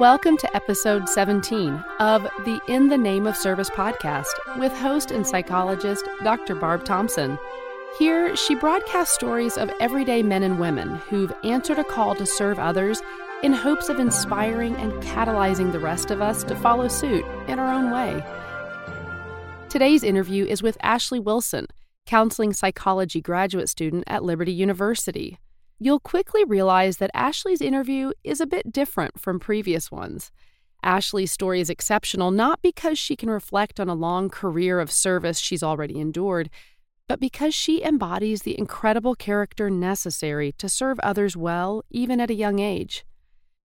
Welcome to episode 17 of the In the Name of Service podcast with host and psychologist Dr. Barb Thompson. Here, she broadcasts stories of everyday men and women who've answered a call to serve others in hopes of inspiring and catalyzing the rest of us to follow suit in our own way. Today's interview is with Ashley Wilson, counseling psychology graduate student at Liberty University. You'll quickly realize that Ashley's interview is a bit different from previous ones. Ashley's story is exceptional not because she can reflect on a long career of service she's already endured, but because she embodies the incredible character necessary to serve others well, even at a young age.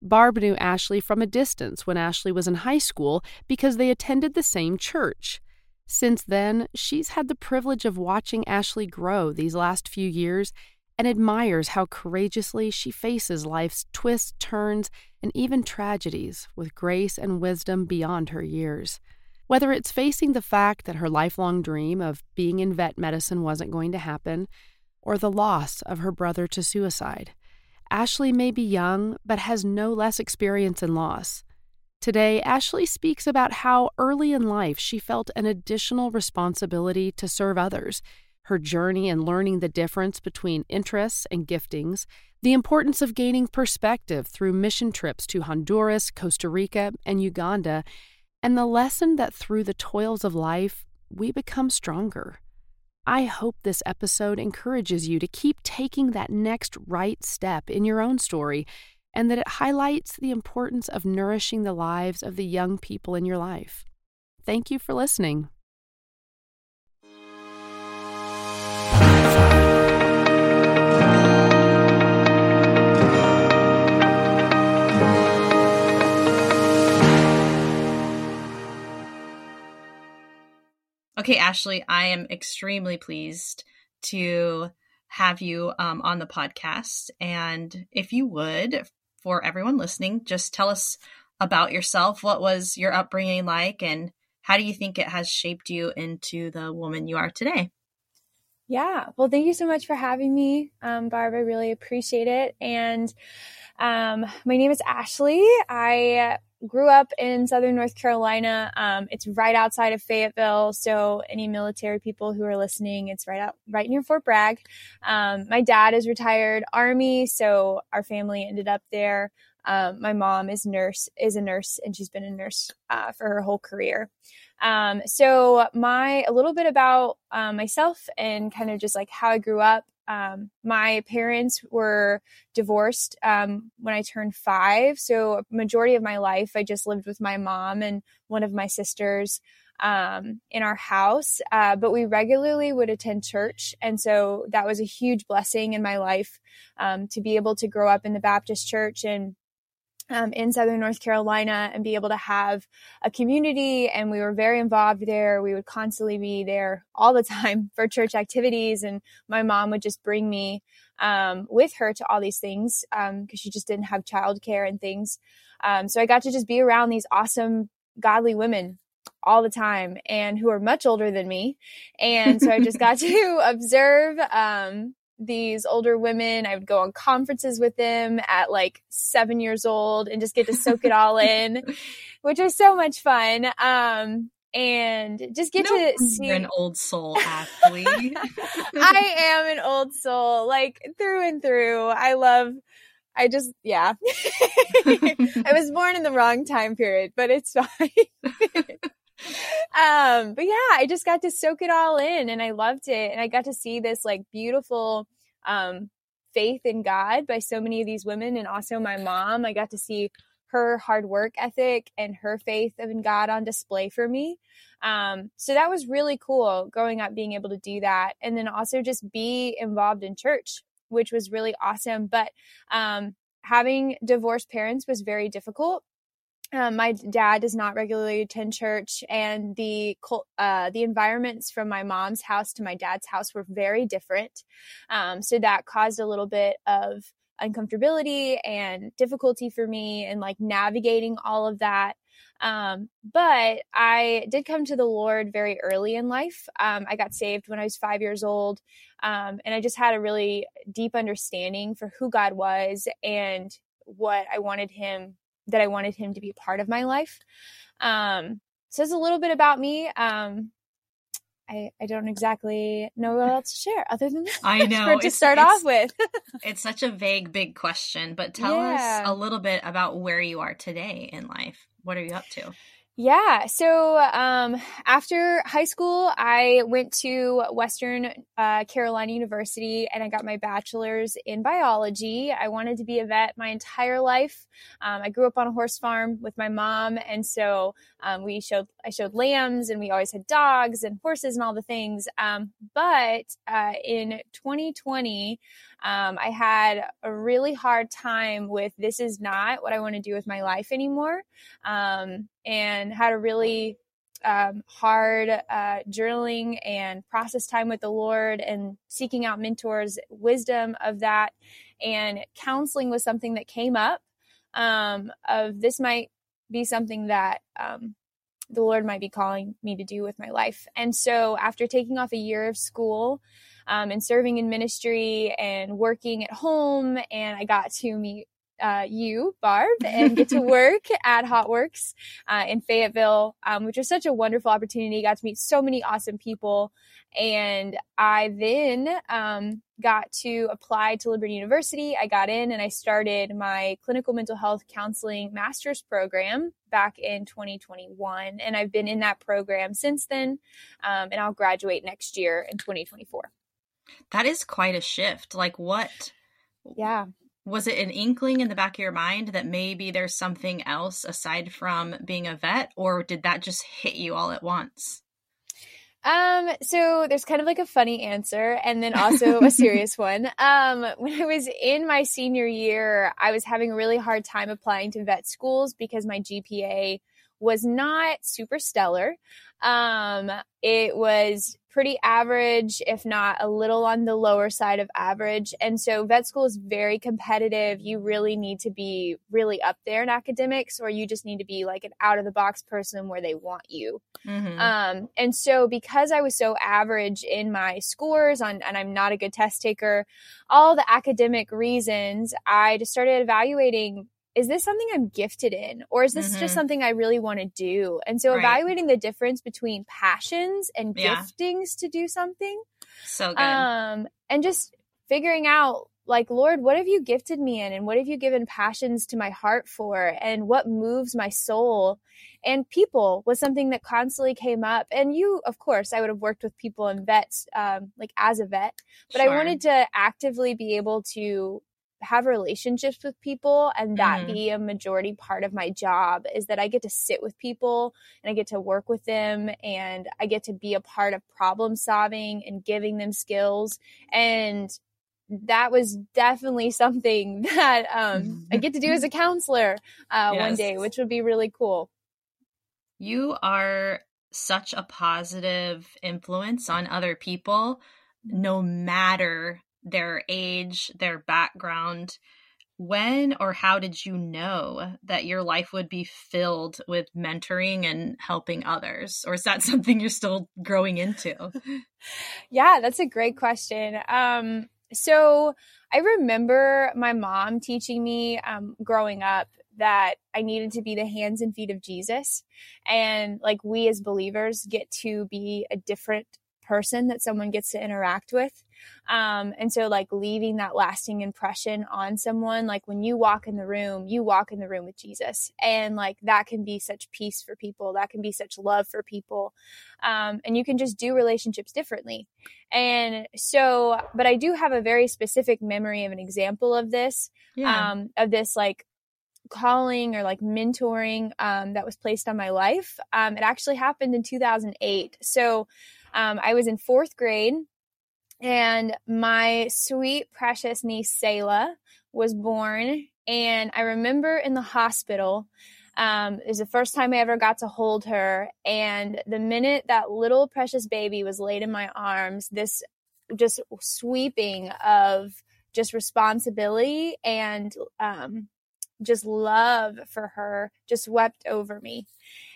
Barb knew Ashley from a distance when Ashley was in high school because they attended the same church. Since then, she's had the privilege of watching Ashley grow these last few years and admires how courageously she faces life's twists, turns, and even tragedies with grace and wisdom beyond her years. Whether it's facing the fact that her lifelong dream of being in vet medicine wasn't going to happen, or the loss of her brother to suicide, Ashley may be young, but has no less experience in loss. Today, Ashley speaks about how early in life she felt an additional responsibility to serve others her journey in learning the difference between interests and giftings, the importance of gaining perspective through mission trips to Honduras, Costa Rica, and Uganda, and the lesson that through the toils of life, we become stronger. I hope this episode encourages you to keep taking that next right step in your own story and that it highlights the importance of nourishing the lives of the young people in your life. Thank you for listening. Okay, Ashley, I am extremely pleased to have you um, on the podcast. And if you would, for everyone listening, just tell us about yourself. What was your upbringing like, and how do you think it has shaped you into the woman you are today? Yeah, well, thank you so much for having me, um, Barb. I really appreciate it. And um, my name is Ashley. I grew up in southern North Carolina. Um, it's right outside of Fayetteville. So any military people who are listening, it's right out right near Fort Bragg. Um, my dad is retired Army, so our family ended up there. Um, my mom is nurse is a nurse, and she's been a nurse uh, for her whole career. Um, so my a little bit about uh, myself and kind of just like how I grew up. Um, my parents were divorced um, when I turned five. So, majority of my life, I just lived with my mom and one of my sisters um, in our house. Uh, but we regularly would attend church. And so that was a huge blessing in my life um, to be able to grow up in the Baptist church and um, in Southern North Carolina and be able to have a community. And we were very involved there. We would constantly be there all the time for church activities. And my mom would just bring me um, with her to all these things because um, she just didn't have childcare and things. Um, so I got to just be around these awesome, godly women all the time and who are much older than me. And so I just got to observe um, these older women. I would go on conferences with them at like seven years old and just get to soak it all in, which was so much fun. Um, and just get no, to see an old soul, Ashley. I am an old soul, like through and through. I love. I just, yeah. I was born in the wrong time period, but it's fine um, but yeah, I just got to soak it all in and I loved it. And I got to see this like beautiful um, faith in God by so many of these women and also my mom. I got to see her hard work ethic and her faith in God on display for me. Um, so that was really cool growing up, being able to do that. And then also just be involved in church, which was really awesome. But um, having divorced parents was very difficult um, my dad does not regularly attend church, and the uh, the environments from my mom's house to my dad's house were very different. Um, so that caused a little bit of uncomfortability and difficulty for me, and like navigating all of that. Um, but I did come to the Lord very early in life. Um, I got saved when I was five years old, um, and I just had a really deep understanding for who God was and what I wanted Him that I wanted him to be part of my life. Um, so it's a little bit about me. Um, I, I don't exactly know what else to share other than that. I know to start off with. it's such a vague, big question, but tell yeah. us a little bit about where you are today in life. What are you up to? Yeah. So um, after high school, I went to Western uh, Carolina University and I got my bachelor's in biology. I wanted to be a vet my entire life. Um, I grew up on a horse farm with my mom, and so um, we showed I showed lambs, and we always had dogs and horses and all the things. Um, but uh, in 2020. Um, I had a really hard time with this is not what I want to do with my life anymore, um, and had a really um, hard uh, journaling and process time with the Lord and seeking out mentors, wisdom of that, and counseling was something that came up. Um, of this might be something that um, the Lord might be calling me to do with my life. And so, after taking off a year of school, um, and serving in ministry and working at home. And I got to meet uh, you, Barb, and get to work at HotWorks uh, in Fayetteville, um, which was such a wonderful opportunity. Got to meet so many awesome people. And I then um, got to apply to Liberty University. I got in and I started my clinical mental health counseling master's program back in 2021. And I've been in that program since then. Um, and I'll graduate next year in 2024. That is quite a shift. Like what? Yeah. Was it an inkling in the back of your mind that maybe there's something else aside from being a vet or did that just hit you all at once? Um, so there's kind of like a funny answer and then also a serious one. Um, when I was in my senior year, I was having a really hard time applying to vet schools because my GPA was not super stellar. Um, it was pretty average, if not a little on the lower side of average. And so vet school is very competitive. You really need to be really up there in academics, or you just need to be like an out of the box person where they want you. Mm-hmm. Um, and so because I was so average in my scores on, and I'm not a good test taker, all the academic reasons, I just started evaluating is this something I'm gifted in or is this mm-hmm. just something I really want to do? And so right. evaluating the difference between passions and yeah. giftings to do something. So good. Um and just figuring out like Lord, what have you gifted me in and what have you given passions to my heart for and what moves my soul? And people was something that constantly came up. And you, of course, I would have worked with people and vets, um, like as a vet, but sure. I wanted to actively be able to have relationships with people and that mm-hmm. be a majority part of my job is that I get to sit with people and I get to work with them and I get to be a part of problem solving and giving them skills and that was definitely something that um, I get to do as a counselor uh, yes. one day, which would be really cool. You are such a positive influence on other people, no matter their age, their background. When or how did you know that your life would be filled with mentoring and helping others? Or is that something you're still growing into? yeah, that's a great question. Um, so I remember my mom teaching me um, growing up that I needed to be the hands and feet of Jesus. And like we as believers get to be a different person that someone gets to interact with. Um, and so like leaving that lasting impression on someone, like when you walk in the room, you walk in the room with Jesus. And like that can be such peace for people. That can be such love for people. Um, and you can just do relationships differently. And so, but I do have a very specific memory of an example of this, yeah. um, of this like calling or like mentoring um, that was placed on my life. Um, it actually happened in 2008. So um, I was in fourth grade and my sweet, precious niece, Selah, was born. And I remember in the hospital, um, it was the first time I ever got to hold her. And the minute that little precious baby was laid in my arms, this just sweeping of just responsibility and um, just love for her just wept over me.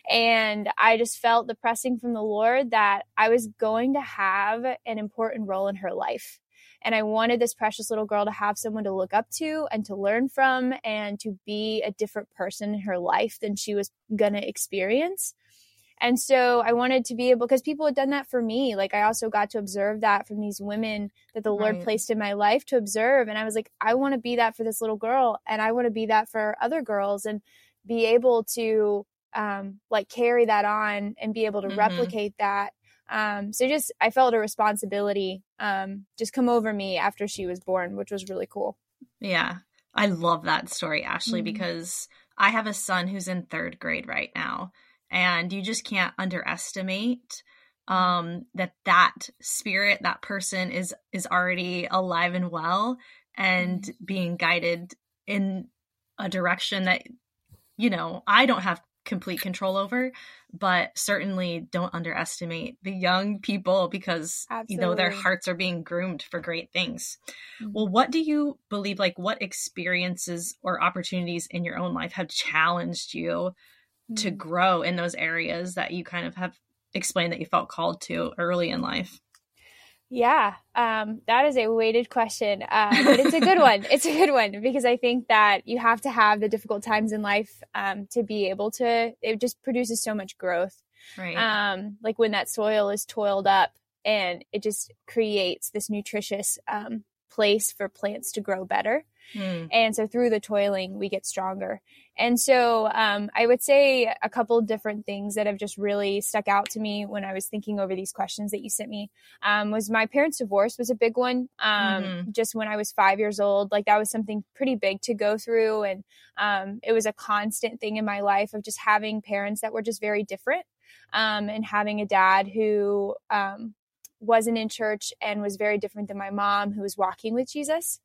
And I just felt the pressing from the Lord that I was going to have an important role in her life. And I wanted this precious little girl to have someone to look up to and to learn from and to be a different person in her life than she was going to experience. And so I wanted to be able, because people had done that for me. Like I also got to observe that from these women that the Lord placed in my life to observe. And I was like, I want to be that for this little girl. And I want to be that for other girls and be able to um, like carry that on and be able to mm-hmm. replicate that. Um, so just, I felt a responsibility um, just come over me after she was born, which was really cool. Yeah. I love that story, Ashley, mm-hmm. because I have a son who's in third grade right now and you just can't underestimate um that that spirit that person is is already alive and well and mm-hmm. being guided in a direction that you know I don't have complete control over but certainly don't underestimate the young people because Absolutely. you know their hearts are being groomed for great things mm-hmm. well what do you believe like what experiences or opportunities in your own life have challenged you to mm. grow in those areas that you kind of have explained that you felt called to early in life? Yeah, um, that is a weighted question, uh, but it's a good one. It's a good one because I think that you have to have the difficult times in life um, to be able to. It just produces so much growth. Right. Um, like when that soil is toiled up, and it just creates this nutritious um, place for plants to grow better. Mm. And so through the toiling, we get stronger. And so um, I would say a couple different things that have just really stuck out to me when I was thinking over these questions that you sent me um, was my parents' divorce was a big one. Um, mm-hmm. Just when I was five years old, like that was something pretty big to go through. And um, it was a constant thing in my life of just having parents that were just very different. Um, and having a dad who um, wasn't in church and was very different than my mom who was walking with jesus.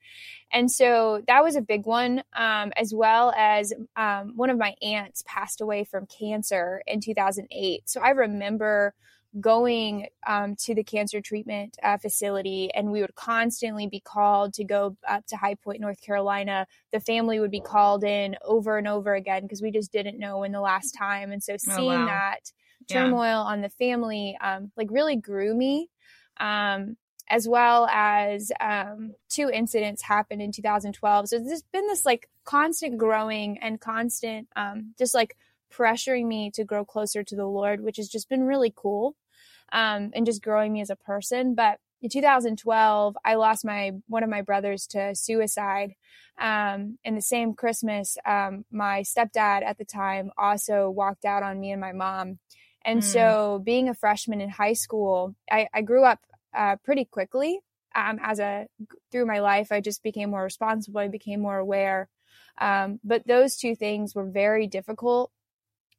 And so that was a big one um, as well as um, one of my aunts passed away from cancer in 2008 so i remember going um, to the cancer treatment uh, facility and we would constantly be called to go up to high point north carolina. The family would be called in over and over again because we just didn't know when the last time. And so oh, seeing oh, wow. that turmoil yeah. on the family um, like really grew me um, as well as um, two incidents happened in 2012. So there's been this like constant growing and constant um, just like pressuring me to grow closer to the Lord, which has just been really cool um, and just growing me as a person. But in 2012, I lost my one of my brothers to suicide. Um, and the same Christmas, um, my stepdad at the time also walked out on me and my mom. And mm. so, being a freshman in high school, I, I grew up uh, pretty quickly. Um, as a through my life, I just became more responsible. I became more aware. Um, but those two things were very difficult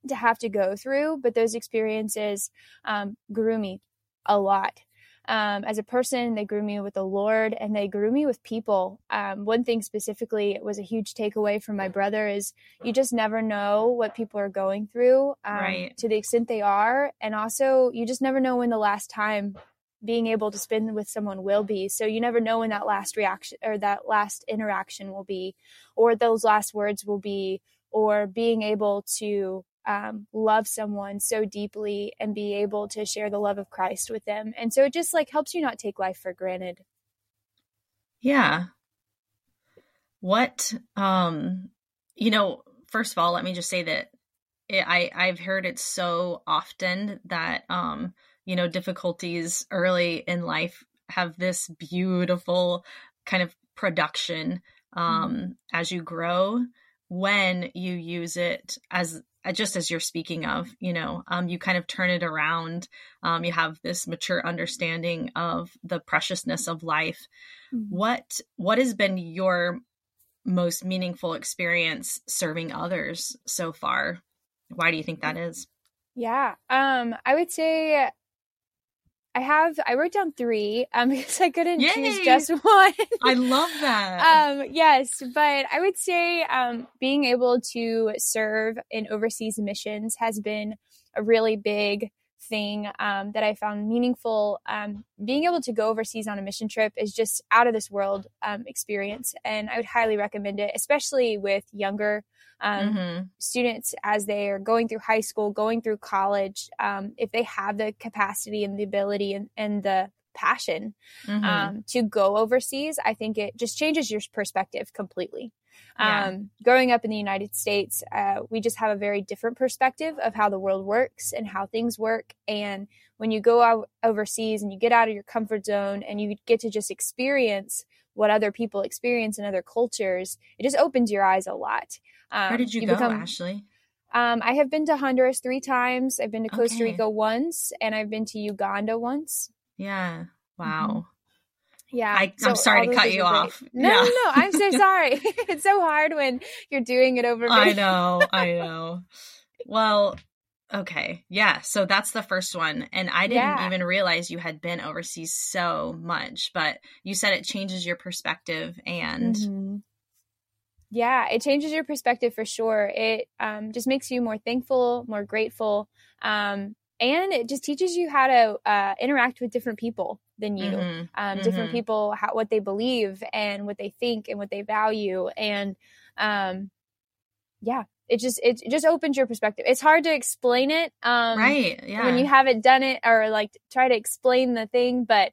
to have to go through. But those experiences um, grew me a lot. Um, as a person, they grew me with the Lord and they grew me with people. Um, one thing specifically was a huge takeaway from my brother is you just never know what people are going through um, right. to the extent they are. And also, you just never know when the last time being able to spend with someone will be. So you never know when that last reaction or that last interaction will be, or those last words will be, or being able to um, love someone so deeply and be able to share the love of Christ with them. And so it just like helps you not take life for granted. Yeah. What, um, you know, first of all, let me just say that it, I, I've heard it so often that, um, you know, difficulties early in life have this beautiful kind of production um, mm-hmm. as you grow when you use it as uh, just as you're speaking of you know um, you kind of turn it around um, you have this mature understanding of the preciousness of life mm-hmm. what what has been your most meaningful experience serving others so far why do you think that is yeah um i would say I have I wrote down three um because I couldn't Yay! choose just one. I love that. um yes, but I would say um being able to serve in overseas missions has been a really big thing um, that I found meaningful. Um, being able to go overseas on a mission trip is just out of this world um, experience, and I would highly recommend it, especially with younger um, mm-hmm. students as they are going through high school, going through college, um, if they have the capacity and the ability and, and the passion mm-hmm. um, to go overseas. I think it just changes your perspective completely. Yeah. Um, growing up in the United States, uh, we just have a very different perspective of how the world works and how things work. And when you go out overseas and you get out of your comfort zone and you get to just experience what other people experience in other cultures, it just opens your eyes a lot. Um, Where did you, you go, become, Ashley? Um, I have been to Honduras three times. I've been to Costa okay. Rica once, and I've been to Uganda once. Yeah. Wow. Mm-hmm. Yeah. I, am sorry to cut you off. No, yeah. no, no. I'm so sorry. it's so hard when you're doing it over me. I know. I know. Well, okay. Yeah. So that's the first one. And I didn't yeah. even realize you had been overseas so much, but you said it changes your perspective and. Mm-hmm. Yeah, it changes your perspective for sure. It um, just makes you more thankful, more grateful. Um, and it just teaches you how to uh, interact with different people than you mm-hmm. Um, mm-hmm. different people how, what they believe and what they think and what they value and um, yeah it just it, just opens your perspective it's hard to explain it um, right yeah when you haven't done it or like try to explain the thing but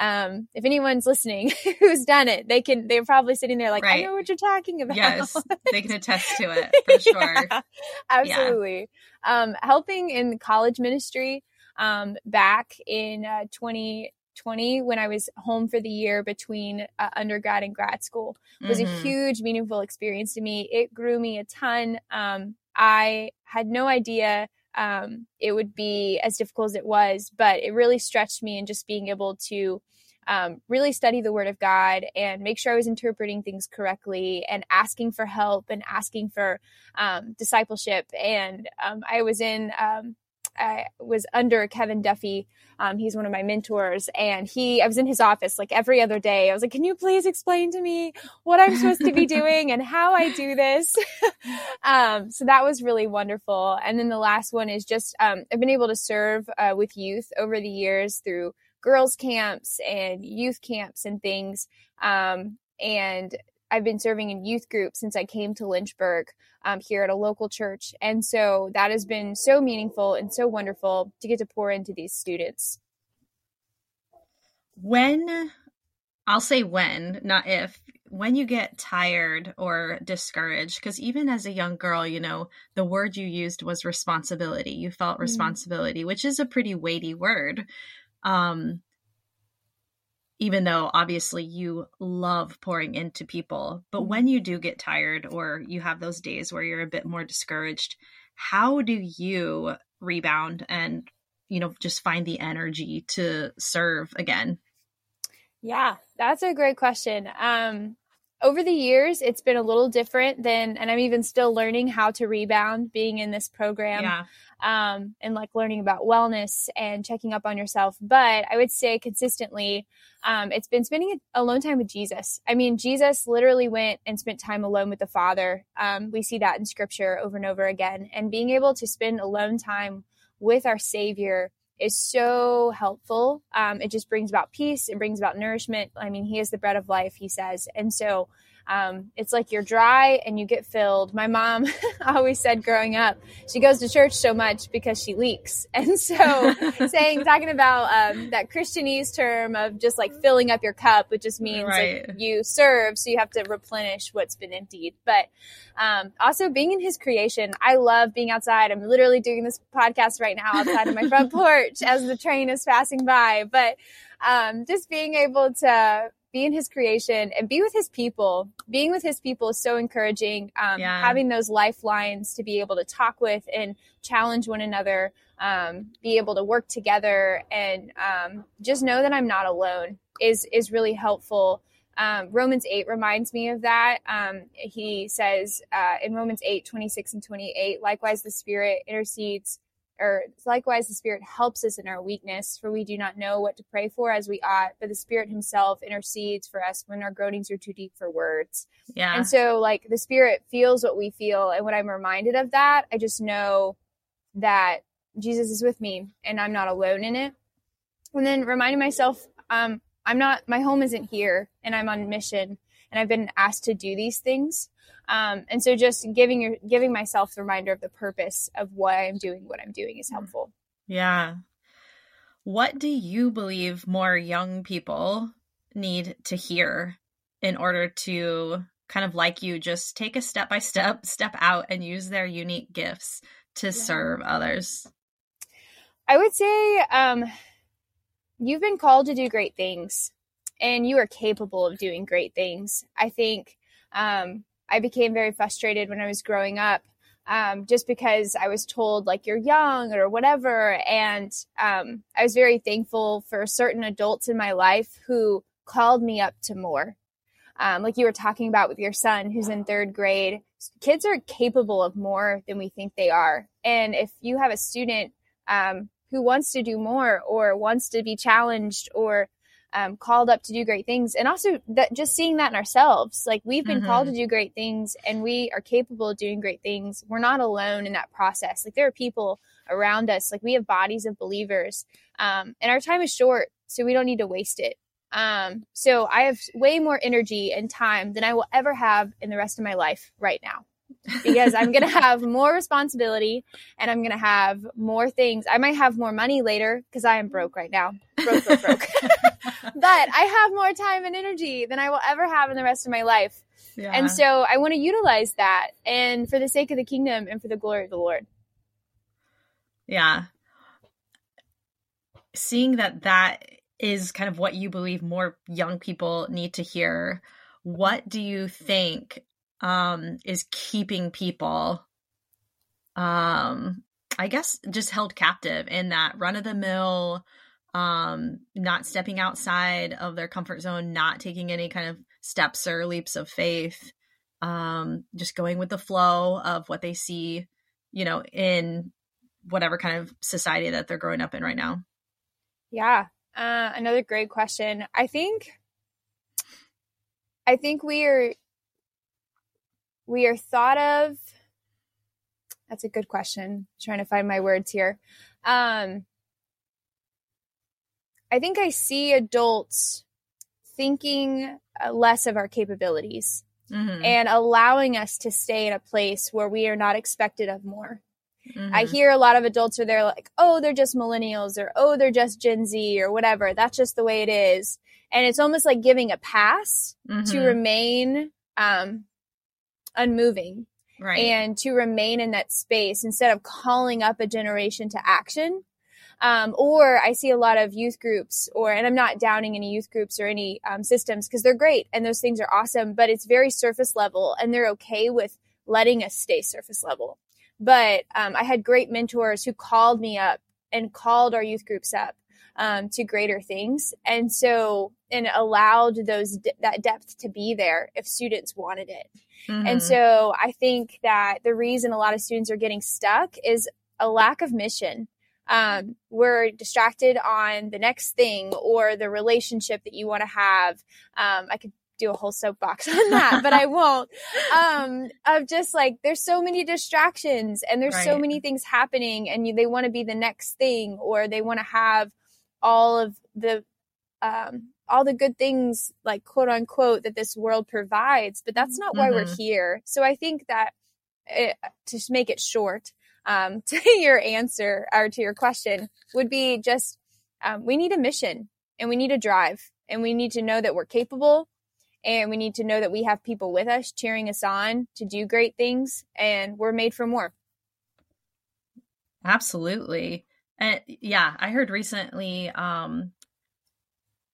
um, if anyone's listening who's done it, they can, they're probably sitting there like, right. I know what you're talking about. Yes. They can attest to it for sure. yeah, absolutely. Yeah. Um, helping in college ministry, um, back in uh, 2020 when I was home for the year between uh, undergrad and grad school was mm-hmm. a huge, meaningful experience to me. It grew me a ton. Um, I had no idea um, it would be as difficult as it was, but it really stretched me in just being able to um, really study the Word of God and make sure I was interpreting things correctly and asking for help and asking for um, discipleship. And um, I was in um, I was under Kevin Duffy. Um, he's one of my mentors, and he I was in his office like every other day. I was like, "Can you please explain to me what I'm supposed to be doing and how I do this?" um, so that was really wonderful. And then the last one is just um, I've been able to serve uh, with youth over the years through girls camps and youth camps and things. Um, and I've been serving in youth groups since I came to Lynchburg um, here at a local church. And so that has been so meaningful and so wonderful to get to pour into these students. When, I'll say when, not if, when you get tired or discouraged, because even as a young girl, you know, the word you used was responsibility. You felt mm-hmm. responsibility, mm-hmm. which is a pretty weighty word. Um, even though obviously you love pouring into people. But when you do get tired or you have those days where you're a bit more discouraged, how do you rebound and, you know, just find the energy to serve again? Yeah, that's a great question. Um, over the years, it's been a little different than, and I'm even still learning how to rebound being in this program. Yeah um, and like learning about wellness and checking up on yourself. But I would say consistently, um, it's been spending alone time with Jesus. I mean, Jesus literally went and spent time alone with the Father. Um, we see that in scripture over and over again. And being able to spend alone time with our Savior is so helpful. Um, it just brings about peace. It brings about nourishment. I mean, He is the bread of life, He says. And so um, it's like you're dry and you get filled. My mom always said growing up, she goes to church so much because she leaks. And so, saying, talking about um, that Christianese term of just like filling up your cup, which just means right. like you serve, so you have to replenish what's been emptied. But um, also being in his creation, I love being outside. I'm literally doing this podcast right now outside of my front porch as the train is passing by. But um, just being able to be in his creation and be with his people. Being with his people is so encouraging. Um, yeah. Having those lifelines to be able to talk with and challenge one another, um, be able to work together, and um, just know that I'm not alone is is really helpful. Um, Romans 8 reminds me of that. Um, he says uh, in Romans 8, 26 and 28, likewise, the Spirit intercedes or likewise the spirit helps us in our weakness for we do not know what to pray for as we ought but the spirit himself intercedes for us when our groanings are too deep for words. Yeah. And so like the spirit feels what we feel and when i'm reminded of that i just know that jesus is with me and i'm not alone in it. And then reminding myself um i'm not my home isn't here and i'm on mission and i've been asked to do these things um, and so just giving your giving myself the reminder of the purpose of why I'm doing what I'm doing is helpful. Yeah. what do you believe more young people need to hear in order to kind of like you just take a step by step step out and use their unique gifts to yeah. serve others i would say um you've been called to do great things and you are capable of doing great things i think um i became very frustrated when i was growing up um, just because I was told like you're young or whatever. And um, I was very thankful for certain adults in my life who called me up to more. Um, like you were talking about with your son who's in third grade, kids are capable of more than we think they are. And if you have a student um, who wants to do more or wants to be challenged or um, called up to do great things and also that just seeing that in ourselves like we've been mm-hmm. called to do great things and we are capable of doing great things we're not alone in that process like there are people around us like we have bodies of believers um, and our time is short so we don't need to waste it um, so i have way more energy and time than i will ever have in the rest of my life right now because I'm going to have more responsibility and I'm going to have more things. I might have more money later because I am broke right now. Broke, broke, broke. but I have more time and energy than I will ever have in the rest of my life. Yeah. And so I want to utilize that and for the sake of the kingdom and for the glory of the Lord. Yeah. Seeing that that is kind of what you believe more young people need to hear, what do you think um, is keeping people, um, I guess, just held captive in that run of the mill, um, not stepping outside of their comfort zone, not taking any kind of steps or leaps of faith, um, just going with the flow of what they see, you know, in whatever kind of society that they're growing up in right now. Yeah. Uh, another great question. I think I think we are we are thought of that's a good question I'm trying to find my words here um, i think i see adults thinking uh, less of our capabilities mm-hmm. and allowing us to stay in a place where we are not expected of more mm-hmm. i hear a lot of adults are there like oh they're just millennials or oh they're just gen z or whatever that's just the way it is and it's almost like giving a pass mm-hmm. to remain um, unmoving right. and to remain in that space instead of calling up a generation to action. Um, or I see a lot of youth groups, or, and I'm not downing any youth groups or any um, systems because they're great and those things are awesome, but it's very surface level and they're okay with letting us stay surface level. But um, I had great mentors who called me up and called our youth groups up um, to greater things, and so and allowed those that depth to be there if students wanted it. Mm-hmm. And so I think that the reason a lot of students are getting stuck is a lack of mission. Um, we're distracted on the next thing or the relationship that you want to have. Um, I could do a whole soapbox on that, but I won't. Um, of just like there's so many distractions and there's right. so many things happening, and you, they want to be the next thing or they want to have all of the um, all the good things like quote unquote that this world provides but that's not why mm-hmm. we're here so i think that it, to make it short um, to your answer or to your question would be just um, we need a mission and we need a drive and we need to know that we're capable and we need to know that we have people with us cheering us on to do great things and we're made for more absolutely and yeah i heard recently um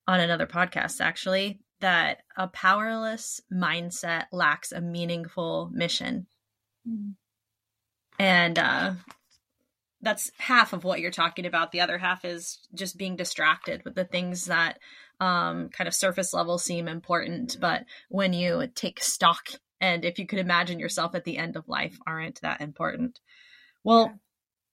on another podcast actually that a powerless mindset lacks a meaningful mission. Mm-hmm. And uh, that's half of what you're talking about. The other half is just being distracted with the things that um, kind of surface level seem important, but when you take stock and if you could imagine yourself at the end of life, aren't that important. Well,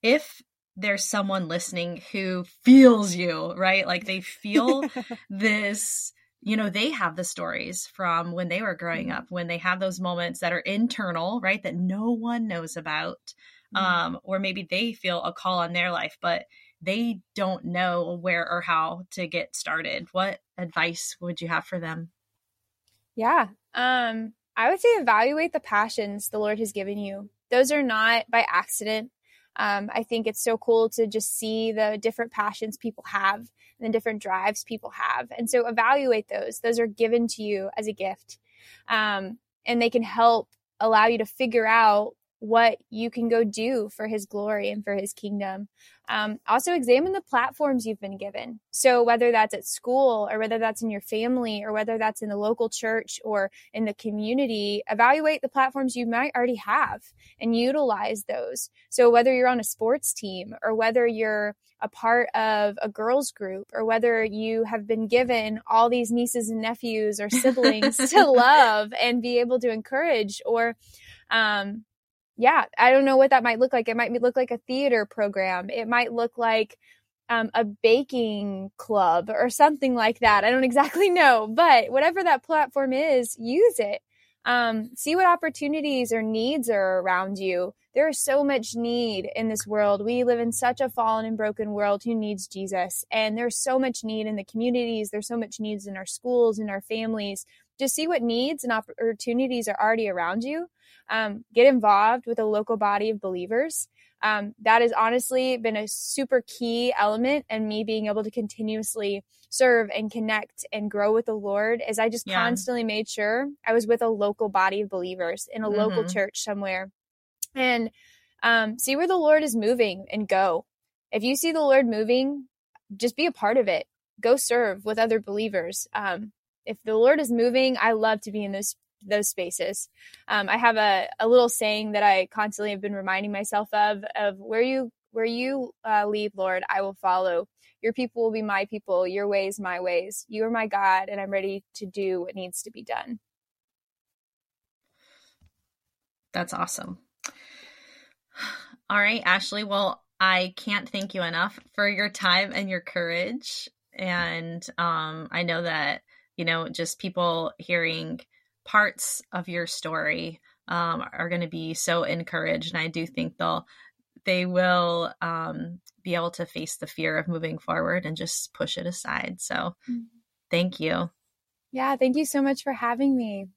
yeah. if there's someone listening who feels you, right? Like they feel this, you know, they have the stories from when they were growing mm-hmm. up, when they have those moments that are internal, right? That no one knows about. Mm-hmm. Um, or maybe they feel a call on their life, but they don't know where or how to get started. What advice would you have for them? Yeah. Um, I would say evaluate the passions the Lord has given you. Those are not by accident Um, I think it's so cool to just see the different passions people have and the different drives people have. And so evaluate those. Those are given to you as a gift. Um, and they can help allow you to figure out what you can go do for his glory and for his kingdom. Um, also, examine the platforms you've been given. So, whether that's at school or whether that's in your family or whether that's in the local church or in the community, evaluate the platforms you might already have and utilize those. So, whether you're on a sports team or whether you're a part of a girls group or whether you have been given all these nieces and nephews or siblings to love and be able to encourage or um, yeah, I don't know what that might look like. It might look like a theater program. It might look like um, a baking club or something like that. I don't exactly know, but whatever that platform is, use it. Um, see what opportunities or needs are around you. There is so much need in this world. We live in such a fallen and broken world who needs Jesus. And there's so much need in the communities. There's so much needs in our schools, in our families. Just see what needs and opportunities are already around you um, get involved with a local body of believers. Um, that has honestly been a super key element in me being able to continuously serve and connect and grow with the Lord is I just yeah. constantly made sure I was with a local body of believers in a mm-hmm. local church somewhere and um, see where the Lord is moving and go. If you see the Lord moving, just be a part of it. Go serve with other believers. Um, if the Lord is moving, I love to be in those those spaces. Um, I have a, a little saying that I constantly have been reminding myself of of where you where you uh, lead, Lord, I will follow. Your people will be my people. Your ways, my ways. You are my God, and I'm ready to do what needs to be done. That's awesome. All right, Ashley. Well, I can't thank you enough for your time and your courage. And um, I know that, you know, just people hearing parts of your story um, are going to be so encouraged and i do think they'll they will um, be able to face the fear of moving forward and just push it aside. So mm-hmm. thank you. Yeah thank you so much for having me